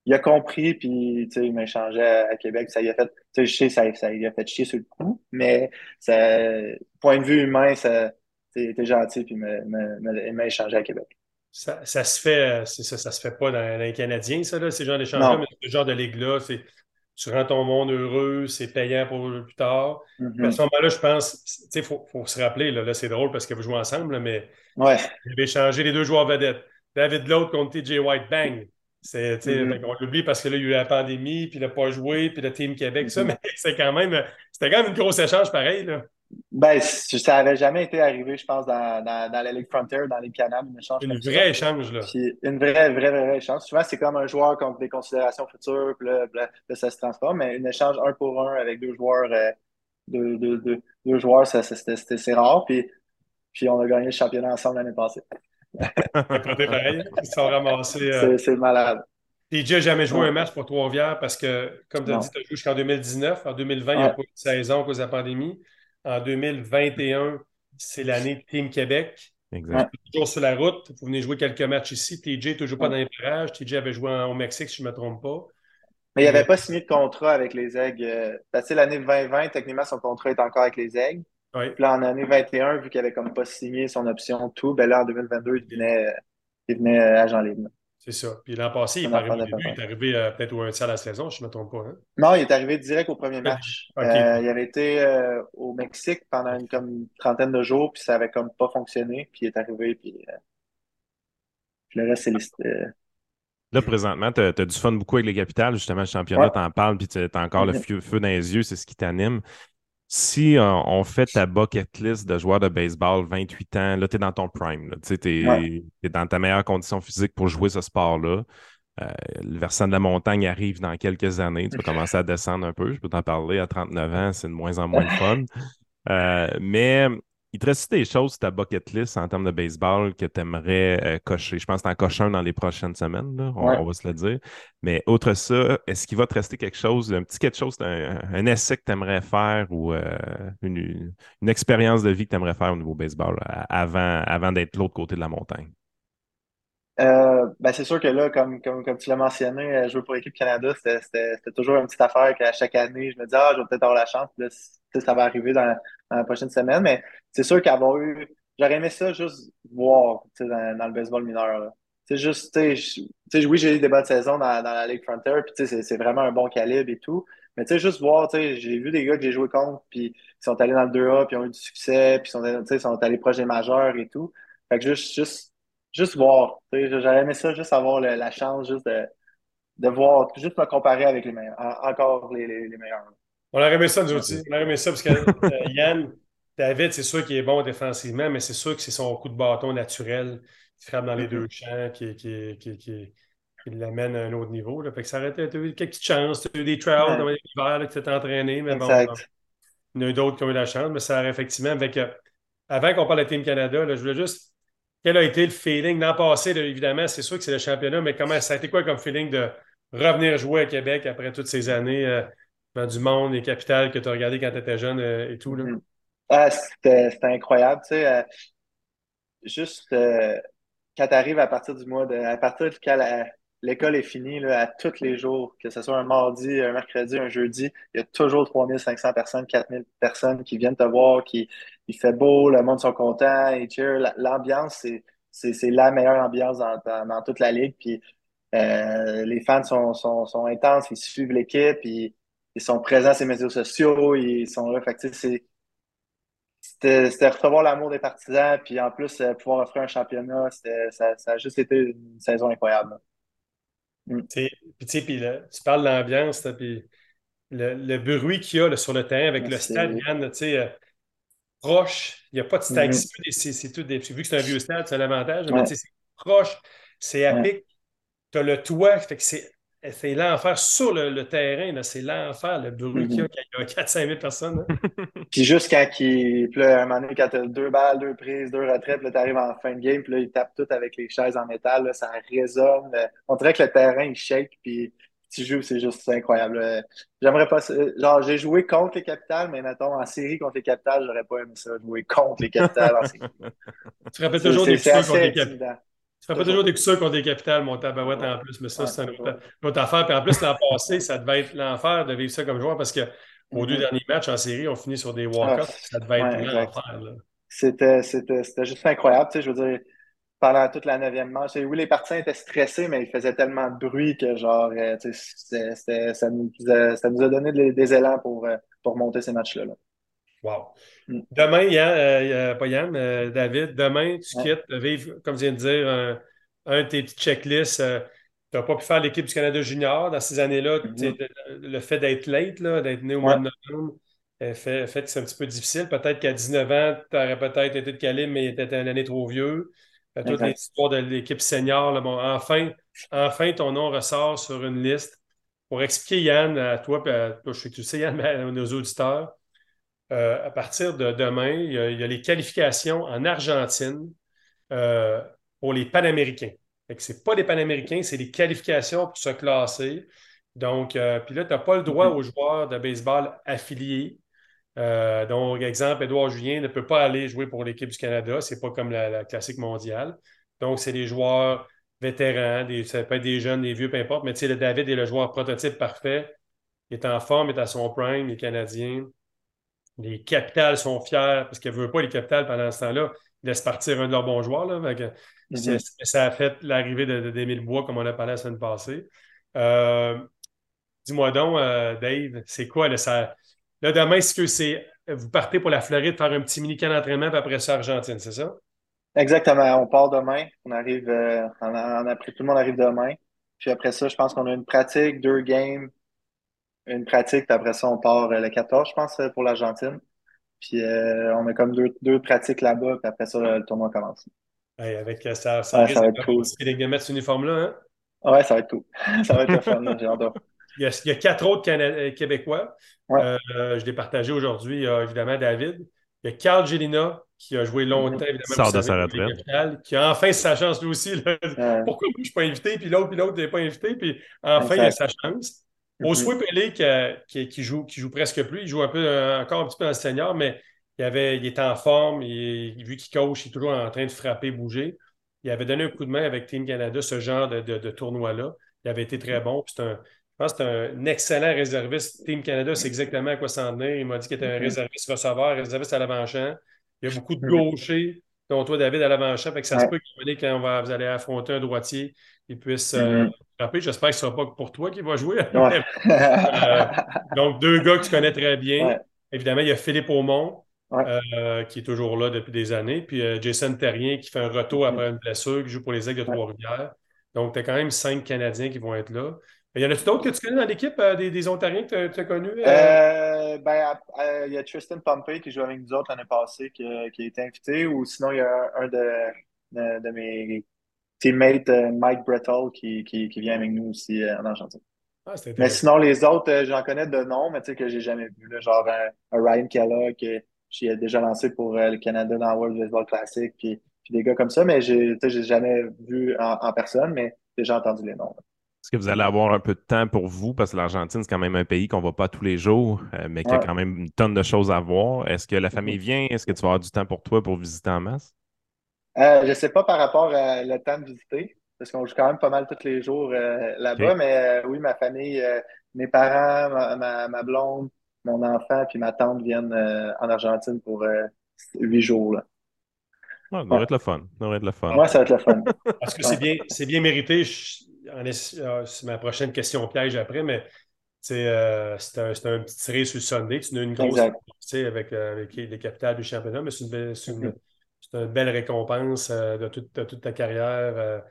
il a compris, puis il m'a échangé à, Québec. Ça y a fait, je sais, ça, ça il a fait chier sur le coup, mais ça, point de vue humain, ça, était gentil, puis il m'a échangé à Québec. Ça, ça se fait, c'est ça, ça se fait pas dans, les Canadiens, ça, là, ces genres d'échanges-là, mais ce genre de ligue-là, c'est tu rends ton monde heureux, c'est payant pour plus tard. Mm-hmm. À ce moment-là, je pense, il faut, faut, se rappeler, là, là c'est drôle parce que vous jouez ensemble, mais ouais. avez échangé les deux joueurs vedettes. David Lowe contre TJ White, bang! C'est, mm-hmm. On l'oublie parce que là, il y a eu la pandémie, puis il n'a pas joué, puis le Team Québec, ça, mm-hmm. mais c'est quand même, c'était quand même une grosse échange pareil. Là. Ben, ça n'avait jamais été arrivé, je pense, dans, dans, dans la Ligue Frontier, dans les Canada, une échange. Une vraie échange, là. une vraie, vraie, vraie échange. Souvent, c'est comme un joueur contre des considérations futures, puis là, ça se transforme, mais une échange un pour un avec deux joueurs, euh, deux, deux, deux, deux, joueurs, ça, c'était, c'est rare, puis, puis on a gagné le championnat ensemble l'année passée. pareil, ils sont ramassés. Euh, c'est malade. TJ n'a jamais joué un match pour Trois-Rivières parce que, comme tu as dit, tu as joué jusqu'en 2019. En 2020, il n'y a pas eu de saison à cause de la pandémie. En 2021, c'est l'année de Team Québec. Exact. Toujours sur la route. Vous venez jouer quelques matchs ici. TJ toujours pas dans les parages. TJ avait joué au Mexique, si je ne me trompe pas. Mais il n'avait pas signé de contrat avec les Aigles. Parce que l'année 2020, techniquement, son contrat est encore avec les Aigles. Oui. Puis là, en année 21, vu qu'il n'avait comme pas signé son option tout, ben là, en 2022, il venait, il venait agent libre. C'est ça. Puis l'an passé, il est arrivé au début, il est arrivé euh, peut-être au un tiers de la saison, je ne me trompe pas. Hein? Non, il est arrivé direct au premier match. Euh, il avait été euh, au Mexique pendant une, comme, trentaine de jours, puis ça avait comme pas fonctionné, puis il est arrivé, puis, puis le reste, c'est listé. Là, présentement, tu as, du fun beaucoup avec les capitales, justement, le championnat, tu en parles, puis tu as encore le feu, feu dans les yeux, c'est ce qui t'anime si euh, on fait ta bucket list de joueur de baseball, 28 ans, là, tu es dans ton prime. Tu es, dans ta meilleure condition physique pour jouer ce sport-là. Euh, le versant de la montagne arrive dans quelques années. Tu vas commencer à descendre un peu. Je peux t'en parler. À 39 ans, c'est de moins en moins de fun. Euh, mais il te reste des choses sur ta bucket list en termes de baseball que tu aimerais euh, cocher? Je pense que tu en coches un dans les prochaines semaines, on, va se le dire. Mais autre ça, est-ce qu'il va te rester quelque chose, un petit quelque chose, un, essai que tu aimerais faire ou euh, une, expérience de vie que tu aimerais faire au niveau baseball avant, avant d'être de l'autre côté de la montagne? Euh, ben c'est sûr que là, comme, comme, comme tu l'as mentionné, jouer pour l'équipe Canada, c'était toujours une petite affaire qu'à chaque année, je me disais, ah, je vais peut-être avoir la chance. Là, ça va arriver dans, la prochaine semaine. Mais c'est sûr qu'avoir eu. J'aurais aimé ça juste voir dans, dans le baseball mineur. C'est juste, tu sais, oui, j'ai eu des bonnes saisons dans, dans la Ligue Frontier, puis c'est vraiment un bon calibre et tout. Mais tu sais, juste voir, j'ai vu des gars que j'ai joué contre, puis ils sont allés dans le 2A, puis ils ont eu du succès, puis ils sont, sont allés proches des majeurs et tout. Fait que juste, juste, juste voir. J'aurais aimé ça, juste avoir la chance juste de, de voir, juste me comparer avec les meilleurs, encore les, les, les meilleurs. On aurait aimé ça, nous aussi. On aurait aimé ça parce que euh, Yann, David, c'est sûr qu'il est bon défensivement, mais c'est sûr que c'est son coup de bâton naturel qui frappe dans les deux champs, qui, qui, qui, qui l'amène à un autre niveau. Là. Fait que ça aurait été, eu quelques chances. Tu as eu des trials dans l'hiver qui s'étaient entraînés, mais bon, il y en a eu d'autres qui ont eu la chance, mais ça aurait effectivement. Avec, avant qu'on parle de Team Canada, là, je voulais juste. Quel a été le feeling l'an passé? évidemment, c'est sûr que c'est le championnat, mais comment ça a été quoi comme feeling de revenir jouer à Québec après toutes ces années euh, dans du monde, les capitales que tu as regardé quand tu étais jeune euh, et tout? Mm-hmm. Ah, c'était incroyable. Tu sais, euh, juste quand tu arrives à partir du mois de. À partir de quand l'école est finie, là, à tous les jours, que ce soit un mardi, un mercredi, un jeudi, il y a toujours 3500 personnes, 4000 personnes qui viennent te voir, qui il fait beau, le monde sont contents, et L'ambiance, c'est la meilleure ambiance dans, dans, toute la ligue. Puis euh, les fans sont, sont, sont, intenses, ils suivent l'équipe, ils, ils, sont présents sur les médias sociaux, ils sont là. C'était recevoir l'amour des partisans, puis en plus, euh, pouvoir offrir un championnat, ça, ça, a juste été une saison incroyable. Mm. Puis, puis tu parles de l'ambiance, puis le, le, bruit qu'il y a sur le terrain avec le stade, Yann, tu sais, euh, proche, il n'y a pas de stade, mm-hmm. c'est tout des. Vu que c'est un vieux stade, c'est un avantage, mais c'est proche, c'est à pic, tu as le toit, fait que c'est c'est l'enfer sur le, terrain, c'est l'enfer, le bruit qu'il y a mm-hmm. quand il y a 4-5 000 personnes. Hein. puis juste quand il. Puis là, un moment donné, quand tu as deux balles, deux prises, deux retraites, là, tu arrives en fin de game, puis là, ils tapent tout avec les chaises en métal, là, ça résonne. On dirait que le terrain, il shake, puis tu joues, c'est juste incroyable. J'aimerais pas. Genre, j'ai joué contre les capitales, mais mettons, en série contre les capitales, j'aurais pas aimé ça, jouer contre les capitales en série. tu rappelles toujours des contre les capitales. Tu fais pas toujours des coups contre des capitales, mon tabarouette en plus, mais ça, c'est une autre, affaire. Puis en plus, l'an passé, ça devait être l'enfer de vivre ça comme joueur parce qu'aux mm-hmm. deux derniers matchs en série, on finit sur des walk-ups. Ah, ça devait être l'enfer. C'était juste incroyable. Tu sais, je veux dire, pendant toute la neuvième manche, oui, les partisans étaient stressés, mais ils faisaient tellement de bruit que genre, euh, ça, nous, ça nous a donné des, élans pour, euh, pour monter ces matchs-là. Là. Wow. Demain, Yann, euh, pas Yann, euh, David, demain, tu quittes, vivre, comme je viens de dire, un, de tes petites checklists. Euh, tu n'as pas pu faire l'équipe du Canada junior dans ces années-là. Mm-hmm. Le fait d'être late, d'être né au mois de novembre, fait, fait que c'est un petit peu difficile. Peut-être qu'à 19 ans, tu aurais peut-être été de Calim, mais tu étais une année trop vieux. Toutes les histoires de l'équipe senior. bon, enfin, enfin, ton nom ressort sur une liste. Pour expliquer, Yann, à toi, à, je sais que tu sais, Yann, mais à nos auditeurs, euh, à partir de demain, il y, a, les qualifications en Argentine euh, pour les Panaméricains. Ce n'est pas des Panaméricains, c'est des qualifications pour se classer. Donc, euh, puis là, tu n'as pas le droit mm-hmm. aux joueurs de baseball affiliés. donc, exemple, Edouard Julien ne peut pas aller jouer pour l'équipe du Canada. Ce n'est pas comme la, classique mondiale. Donc, c'est des joueurs vétérans, des, ça peut être des jeunes, des vieux, peu importe. Mais tu sais, le David est le joueur prototype parfait. Il est en forme, il est à son prime, il est canadien. Les capitales sont fiers parce qu'elles ne veulent pas les capitales pendant ce temps-là. Ils laissent partir un de leurs bons joueurs. Là, mm-hmm. Ça a fait l'arrivée d'Émile de, Bois, comme on a parlé la semaine passée. Euh, dis-moi donc, euh, Dave, c'est quoi là, ça... là demain, est-ce que c'est vous partez pour la Floride faire un petit mini-camp d'entraînement, puis après ça, Argentine, c'est ça? Exactement. On part demain. On arrive, euh, tout le monde arrive demain. Puis après ça, je pense qu'on a une pratique, deux games, une pratique, puis après ça, on part euh, le 14, je pense, euh, pour l'Argentine. Puis euh, on a comme deux, deux pratiques là-bas, puis après ça, le, tournoi commence. avec ça, ça, risque va être cool. de mettre cet uniforme-là, hein? Ouais, ça va être cool. ça va être le fun, j'ai Il y, a, il y, a, quatre autres Québécois. je l'ai partagé aujourd'hui. Il y a évidemment David. Il y a Carl Gélina, qui a joué longtemps, évidemment. de sa retraite. Qui a enfin sa chance lui aussi. Pourquoi moi, je ne suis pas invité, puis l'autre, puis l'autre n'est pas invité, puis enfin, il a sa chance. Au mm qui, joue, qui joue presque plus, il joue un peu, euh, encore un petit peu dans le senior, mais il, avait, il était en forme, il, vu qu'il coach, il est toujours en train de frapper, bouger. Il avait donné un coup de main avec Team Canada, ce genre de, tournoi-là. Il avait été très bon. je pense que c'est un excellent réserviste. Team Canada, c'est exactement à quoi s'en tenir. Il m'a dit qu'il était un réserviste receveur, réserviste à l'avant-champ. Il y a beaucoup de gauchers, dont toi, David, à l'avant-champ. Fait que ça se peut qu'il quand on va, vous allez affronter un droitier, il puisse euh, frapper. J'espère que ce ne sera pas pour toi qui va jouer. Euh, donc, deux gars que tu connais très bien. Évidemment, il y a Philippe Aumont, euh, qui est toujours là depuis des années. Puis Jason Terrien, qui fait un retour après une blessure, qui joue pour les Aigles de Trois-Rivières. Donc, tu as quand même cinq Canadiens qui vont être là. Y en a-tu d'autres que tu connais dans l'équipe, des, des, Ontariens que tu as, connus? ben, il y a Tristan Pompey qui joue avec nous autres l'année passée, qui, qui, a été invité, ou sinon il y a un de, de, mes teammates, Mike Brettel, qui, qui, qui, vient avec nous aussi en Argentine. Ah, mais sinon, les autres, j'en connais de nom, mais tu sais que j'ai jamais vu. genre un, Ryan Kellogg, qui j'ai déjà lancé pour le Canada dans World Baseball Classic, puis puis des gars comme ça, mais j'ai jamais vu en, personne, mais j'ai déjà entendu les noms. Est-ce que vous allez avoir un peu de temps pour vous? Parce que l'Argentine, c'est quand même un pays qu'on ne va pas tous les jours, euh, mais qui a quand même une tonne de choses à voir. Est-ce que la famille vient? Est-ce que tu vas avoir du temps pour toi pour visiter en masse? Euh, je ne sais pas par rapport à le temps de visiter, parce qu'on joue quand même pas mal tous les jours euh, là-bas, mais oui, ma famille, mes parents, ma, blonde, mon enfant, puis ma tante viennent en Argentine pour huit jours. Là ça va être le fun. Ça va être le fun. Ouais, ça va être le fun. Parce que c'est bien, bien mérité. Euh, c'est ma prochaine question piège après, mais euh, c'est un, un, petit tiré sur le Sunday. Tu as une grosse avec, euh, avec, les capitales du championnat, mais c'est une, une, une, belle récompense de, toute, toute, ta carrière.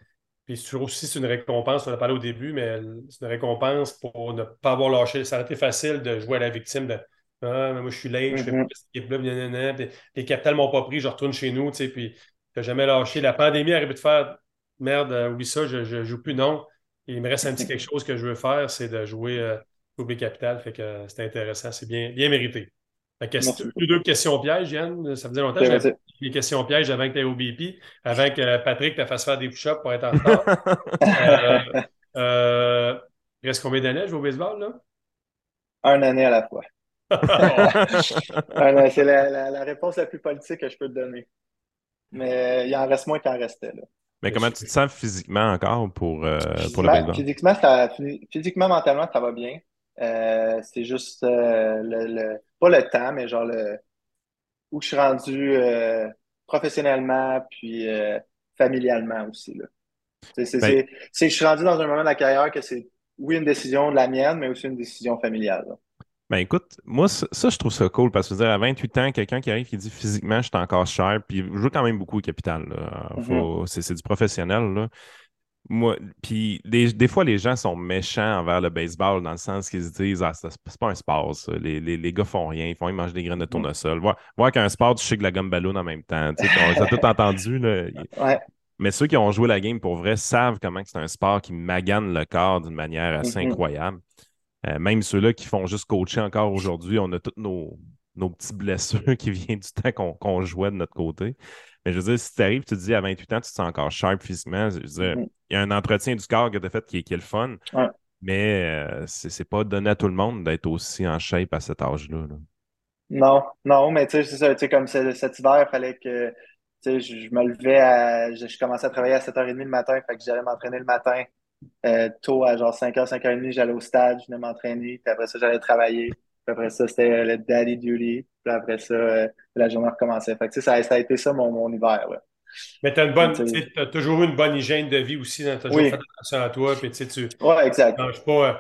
puis c'est aussi c'est une récompense, on en a parlé au début, mais c'est une récompense pour ne pas avoir lâché. Ça aurait été facile de jouer à la victime de ah, mais moi, je suis late, je fais mm-hmm. plus cette équipe-là, les capitales m'ont pas pris, je retourne chez nous, tu sais, puis n'as jamais lâché. La pandémie arrive de faire merde, euh, oublie ça, je, ne joue plus, non. il me reste un petit quelque chose que je veux faire, c'est de jouer euh, au B Capital. Fait que euh, c'est intéressant, c'est bien, bien mérité. Fait que plus deux questions pièges, Yann. Ça faisait longtemps que j'avais des questions pièges avant que tu aies au BP, avant que Patrick te fasse faire des push-ups pour être en retard. euh, il reste combien d'années à jouer au baseball, là? Un année à la fois. c'est la, réponse la plus politique que je peux te donner. Mais il en reste moins qu'il en restait. Là. Mais comment tu te sens physiquement encore pour, euh, pour le baseball? Physiquement, ça, physiquement, mentalement, ça va bien. Euh, c'est juste euh, le, pas le temps, mais genre le où je suis rendu professionnellement puis familialement aussi. Là. C'est, ben je suis rendu dans un moment de la carrière que c'est oui une décision de la mienne, mais aussi une décision familiale. Ben écoute, moi, ça, je trouve ça cool parce que dire, à 28 ans, quelqu'un qui arrive qui dit physiquement, je suis encore cher, puis je joue quand même beaucoup au capital. Mm-hmm. C'est du professionnel. Là. Moi, puis des, fois, les gens sont méchants envers le baseball dans le sens qu'ils se disent ah, c'est pas un sport, ça. Les, les, gars font rien, ils font ils mangent des graines de mm-hmm. tournesol. Voir, voir qu'un sport, tu sais que la gomme ballon en même temps. Tu as tout entendu. Là. Mais ceux qui ont joué la game pour vrai savent comment c'est un sport qui magane le corps d'une manière assez mm-hmm. incroyable. Euh, même ceux-là qui font juste coacher encore aujourd'hui, on a toutes nos, nos petites blessures qui viennent du temps qu'on jouait de notre côté. Mais je veux dire, si tu arrives, tu te dis à 28 ans, tu te sens encore sharp physiquement. Je veux dire, mm-hmm. il y a un entretien du corps que tu as fait qui est, le fun. Mais euh, c'est pas donné à tout le monde d'être aussi en shape à cet âge-là. Non, non, mais tu sais, c'est ça. Tu sais, comme cet hiver, il fallait que je, je me levais à. Je, je, commençais à travailler à 7h30 le matin, fait que j'allais m'entraîner le matin. Euh, tôt, à genre 5h, 5h30, j'allais au stade, je venais m'entraîner. Puis après ça, j'allais travailler. Puis après ça, c'était le daddy duty. Puis après ça, euh, la journée recommençait. Fait que, ça, ça a été ça mon, mon hiver. Mais tu as, as, toujours eu une bonne hygiène de vie aussi. Tu as toujours fait attention à toi. Puis, tu ouais, exact. pas. Euh,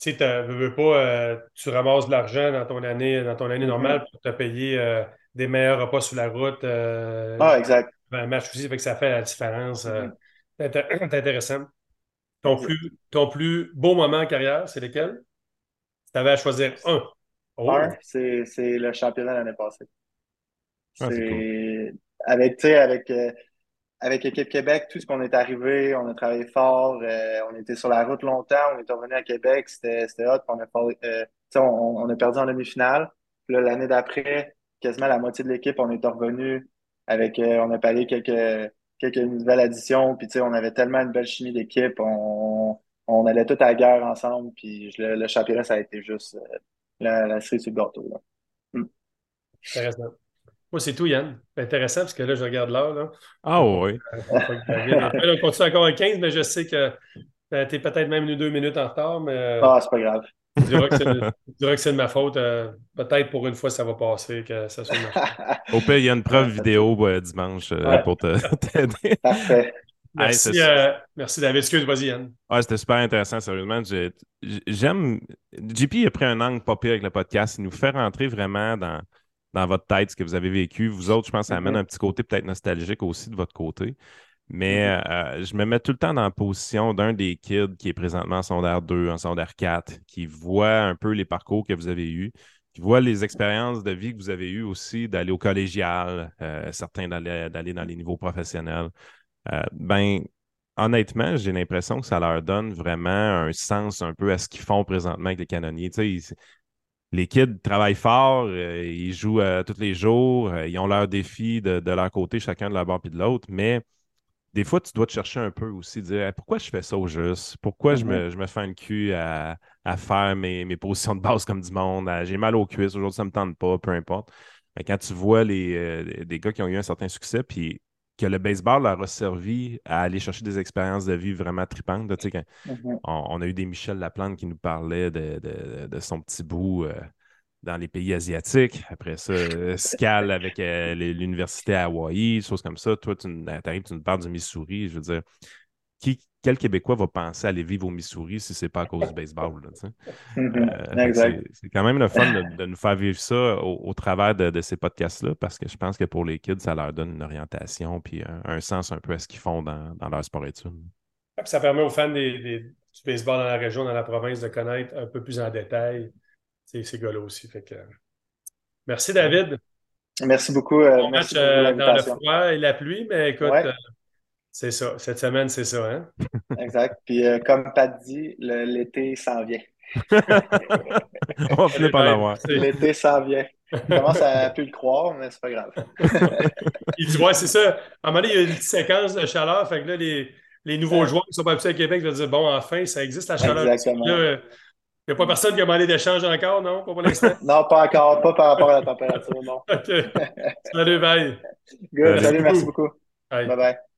tu sais, veux pas, tu ramasses de l'argent dans ton année, dans ton année mm-hmm. normale pour te payer des meilleurs repas sur la route. ah, exact. Un match aussi, fait que ça fait la différence. Mm-hmm. C'est intéressant. Ton plus, ton plus beau moment en carrière, c'est lequel? tu avais à choisir un. Oh. Un, c'est le championnat l'année passée. Ah, c'est avec, avec, euh, avec l'équipe Québec, tout ce qu'on est arrivé, on a travaillé fort, euh, on était sur la route longtemps, on est revenu à Québec, c'était hot, on a, euh, on, on, a perdu en demi-finale. L'année d'après, quasiment la moitié de l'équipe, on est revenu avec, on a parlé quelques quelques nouvelles additions. Puis, tu sais, on avait tellement une belle chimie d'équipe. On, on allait tout à la guerre ensemble. Puis, le, championnat, ça a été juste la, la cerise sur le gâteau. Là. Hmm. Intéressant. Moi, c'est tout, Yann. Intéressant, parce que là, je regarde l'heure. Ah oui. Euh, on continue encore à 15, mais je sais que tu es peut-être même une ou deux minutes en retard. Mais... Euh, ah, c'est pas grave. Je dirais que c'est de, ma faute. Euh, peut-être pour une fois, ça va passer, que ça soit Au pire, il y a une preuve vidéo euh, dimanche euh, pour t'aider. Parfait. Merci, merci David. Excuse, vas-y, Yann. Ouais, c'était super intéressant, sérieusement. J'aime. JP a pris un angle pas pire avec le podcast. Il nous fait rentrer vraiment dans, dans votre tête ce que vous avez vécu. Vous autres, je pense, ça amène mm-hmm. un petit côté peut-être nostalgique aussi de votre côté. Mais euh, je me mets tout le temps dans la position d'un des kids qui est présentement en secondaire 2, en secondaire 4, qui voit un peu les parcours que vous avez eus, qui voit les expériences de vie que vous avez eues aussi, d'aller au collégial, euh, certains d'aller dans les niveaux professionnels. Euh, ben, honnêtement, j'ai l'impression que ça leur donne vraiment un sens un peu à ce qu'ils font présentement avec les canonniers. les kids travaillent fort, euh, ils jouent tous les jours, ils ont leurs défis de, leur côté, chacun de leur bord puis de l'autre, mais des fois, tu dois te chercher un peu aussi, dire pourquoi je fais ça au juste? Pourquoi je, me, mm-hmm. je me fais une cul à, faire mes, mes, positions de base comme du monde? J'ai mal aux cuisses, aujourd'hui, ça ne me tente pas, peu importe. Mais quand tu vois les, euh, des gars qui ont eu un certain succès, puis que le baseball leur a servi à aller chercher des expériences de vie vraiment tripantes. Mm-hmm. on, a eu des Michel Laplante qui nous parlaient de, son petit bout. Euh, dans les pays asiatiques. Après ça, euh, Scal avec euh, l'université à Hawaï, choses comme ça. Toi, tu arrives, tu nous parles du Missouri. Je veux dire, qui, quel Québécois va penser aller vivre au Missouri si ce n'est pas à cause du baseball? Mm-hmm. Euh, c'est quand même le fun de, nous faire vivre ça au, travers de, ces podcasts-là parce que je pense que pour les kids, ça leur donne une orientation puis un, sens un peu à ce qu'ils font dans, leur sport études. Ça permet aux fans du baseball dans la région, dans la province, de connaître un peu plus en détail ces gars-là aussi. Fait que... Merci, David. Merci beaucoup. Euh, bon match euh, dans le froid et la pluie, mais écoute, euh, c'est ça. Cette semaine, c'est ça. Hein? exact. Puis, comme Pat dit, l'été s'en vient. On va finir par l'avoir. L'été s'en vient. Je commence à plus le croire, mais c'est pas grave. il dit, ouais, c'est ça. À un moment donné, il y a une petite séquence de chaleur. Fait que là, les, les nouveaux joueurs qui sont pas habitués à Québec vont dire, bon, enfin, ça existe la chaleur. Exactement. Il n'y a pas personne qui a demandé d'échange encore, non? Pas pour l'instant? non, pas encore. Pas par rapport à la température, non. Salut, bye. Good. Salut, merci beaucoup. bye. bye.